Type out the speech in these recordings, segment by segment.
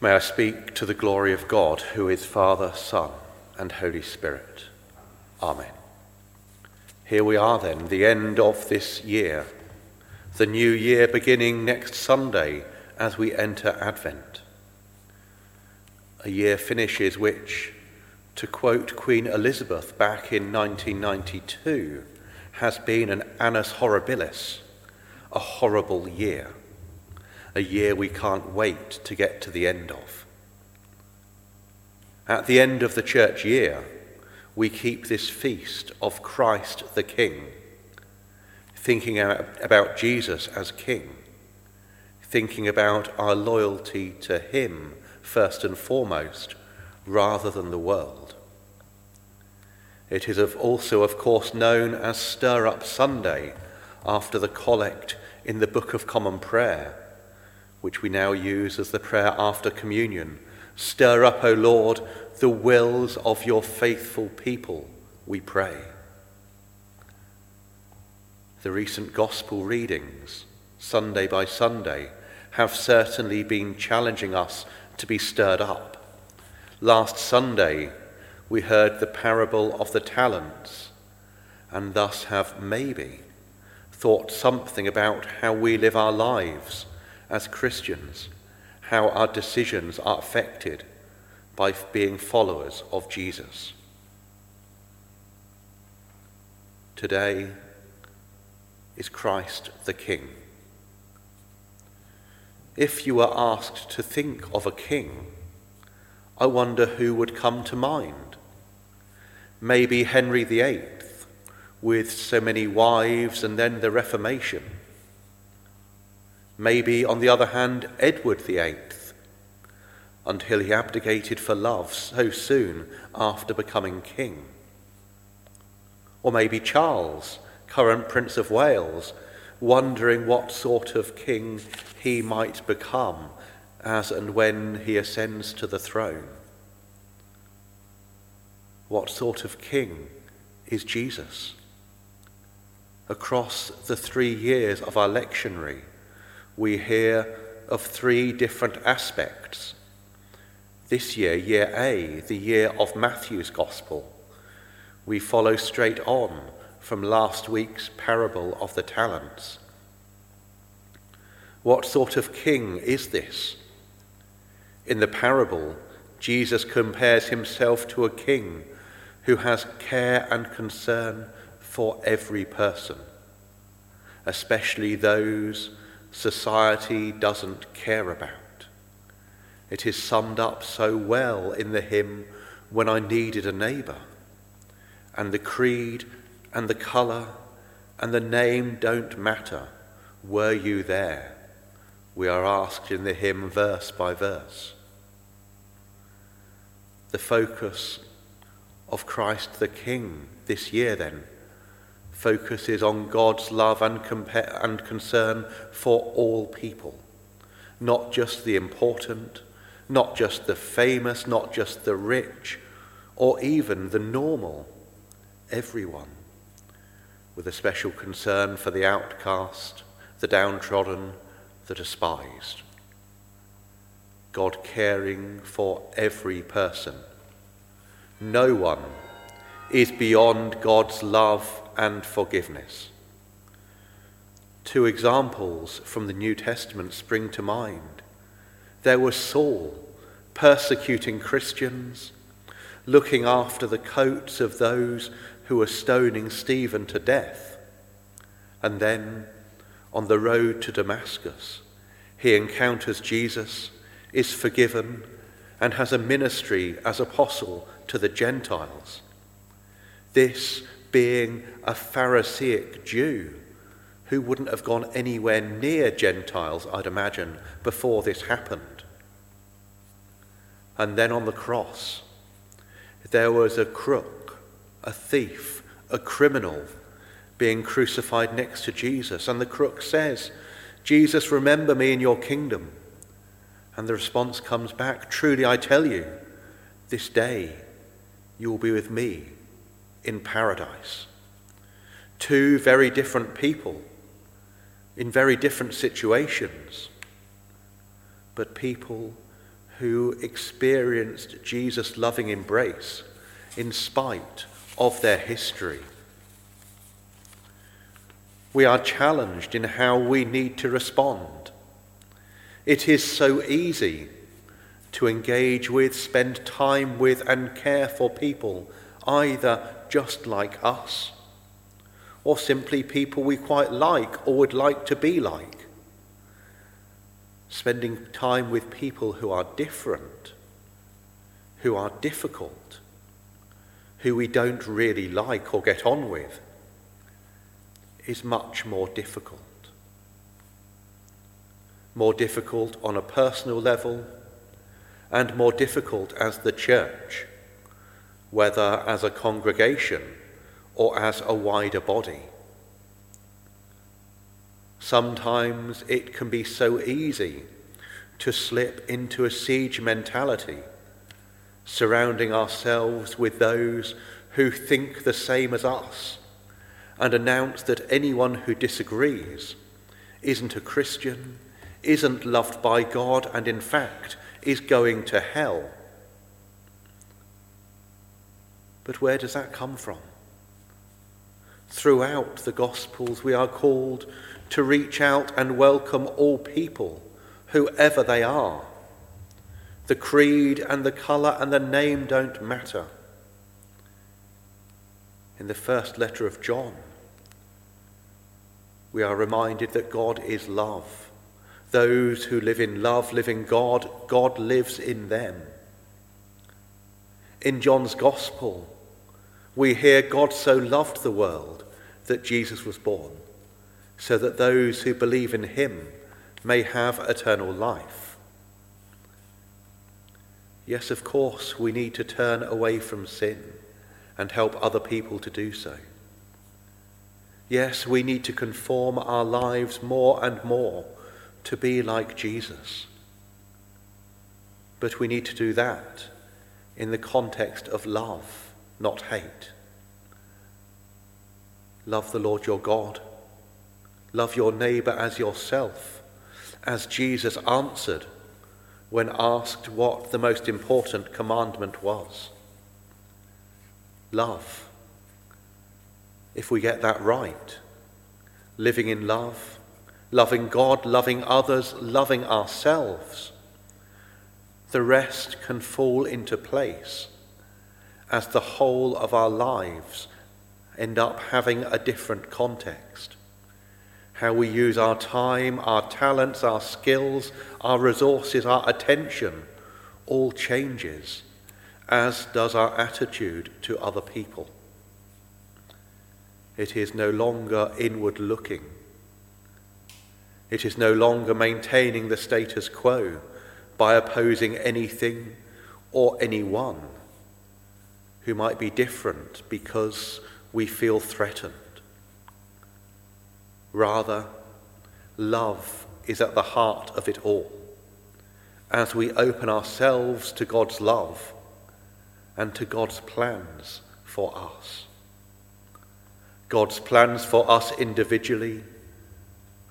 May I speak to the glory of God, who is Father, Son, and Holy Spirit. Amen. Here we are then, the end of this year, the new year beginning next Sunday as we enter Advent. A year finishes which, to quote Queen Elizabeth back in 1992, has been an annus horribilis, a horrible year a year we can't wait to get to the end of. At the end of the church year, we keep this feast of Christ the King, thinking about Jesus as King, thinking about our loyalty to Him first and foremost, rather than the world. It is also, of course, known as Stir Up Sunday after the collect in the Book of Common Prayer which we now use as the prayer after communion. Stir up, O Lord, the wills of your faithful people, we pray. The recent gospel readings, Sunday by Sunday, have certainly been challenging us to be stirred up. Last Sunday, we heard the parable of the talents, and thus have maybe thought something about how we live our lives as Christians, how our decisions are affected by being followers of Jesus. Today is Christ the King. If you were asked to think of a king, I wonder who would come to mind. Maybe Henry VIII, with so many wives and then the Reformation Maybe, on the other hand, Edward VIII, until he abdicated for love so soon after becoming king. Or maybe Charles, current Prince of Wales, wondering what sort of king he might become as and when he ascends to the throne. What sort of king is Jesus? Across the three years of our lectionary, we hear of three different aspects. This year, year A, the year of Matthew's Gospel, we follow straight on from last week's parable of the talents. What sort of king is this? In the parable, Jesus compares himself to a king who has care and concern for every person, especially those society doesn't care about. It is summed up so well in the hymn, When I Needed a Neighbour. And the creed and the colour and the name don't matter. Were you there? We are asked in the hymn verse by verse. The focus of Christ the King this year, then, focuses on God's love and, compa- and concern for all people, not just the important, not just the famous, not just the rich, or even the normal, everyone, with a special concern for the outcast, the downtrodden, the despised. God caring for every person. No one is beyond God's love and forgiveness. Two examples from the New Testament spring to mind. There was Saul persecuting Christians, looking after the coats of those who were stoning Stephen to death. And then, on the road to Damascus, he encounters Jesus, is forgiven, and has a ministry as apostle to the Gentiles. This being a Pharisaic Jew who wouldn't have gone anywhere near Gentiles, I'd imagine, before this happened. And then on the cross, there was a crook, a thief, a criminal being crucified next to Jesus. And the crook says, Jesus, remember me in your kingdom. And the response comes back, Truly I tell you, this day you will be with me in paradise. Two very different people in very different situations, but people who experienced Jesus' loving embrace in spite of their history. We are challenged in how we need to respond. It is so easy to engage with, spend time with, and care for people either just like us or simply people we quite like or would like to be like. Spending time with people who are different, who are difficult, who we don't really like or get on with, is much more difficult. More difficult on a personal level, and more difficult as the church, whether as a congregation or as a wider body. Sometimes it can be so easy to slip into a siege mentality, surrounding ourselves with those who think the same as us, and announce that anyone who disagrees isn't a Christian, isn't loved by God, and in fact is going to hell. But where does that come from? Throughout the Gospels, we are called to reach out and welcome all people, whoever they are. The creed and the colour and the name don't matter. In the first letter of John, we are reminded that God is love. Those who live in love live in God, God lives in them. In John's Gospel, we hear God so loved the world that Jesus was born, so that those who believe in him may have eternal life. Yes, of course, we need to turn away from sin and help other people to do so. Yes, we need to conform our lives more and more to be like Jesus. But we need to do that in the context of love, not hate. Love the Lord your God. Love your neighbour as yourself, as Jesus answered when asked what the most important commandment was. Love. If we get that right, living in love, loving God, loving others, loving ourselves, the rest can fall into place as the whole of our lives end up having a different context. How we use our time, our talents, our skills, our resources, our attention all changes, as does our attitude to other people. It is no longer inward looking. It is no longer maintaining the status quo by opposing anything or anyone who might be different because we feel threatened. Rather, love is at the heart of it all as we open ourselves to God's love and to God's plans for us. God's plans for us individually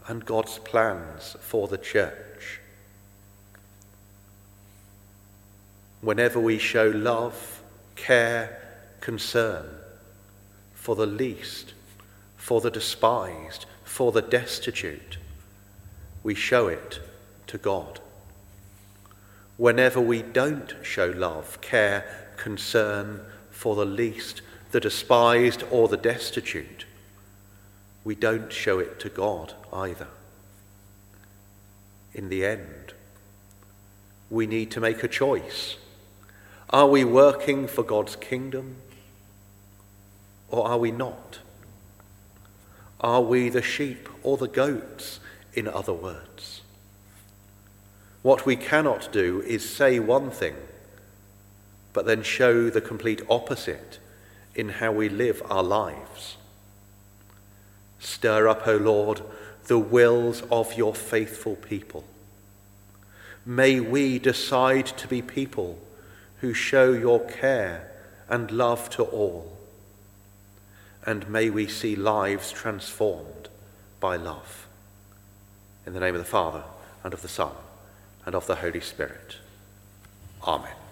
and God's plans for the church. Whenever we show love, care, concern, for the least, for the despised, for the destitute. We show it to God. Whenever we don't show love, care, concern for the least, the despised, or the destitute, we don't show it to God either. In the end, we need to make a choice. Are we working for God's kingdom or are we not? Are we the sheep or the goats, in other words? What we cannot do is say one thing, but then show the complete opposite in how we live our lives. Stir up, O Lord, the wills of your faithful people. May we decide to be people who show your care and love to all and may we see lives transformed by love. In the name of the Father, and of the Son, and of the Holy Spirit. Amen.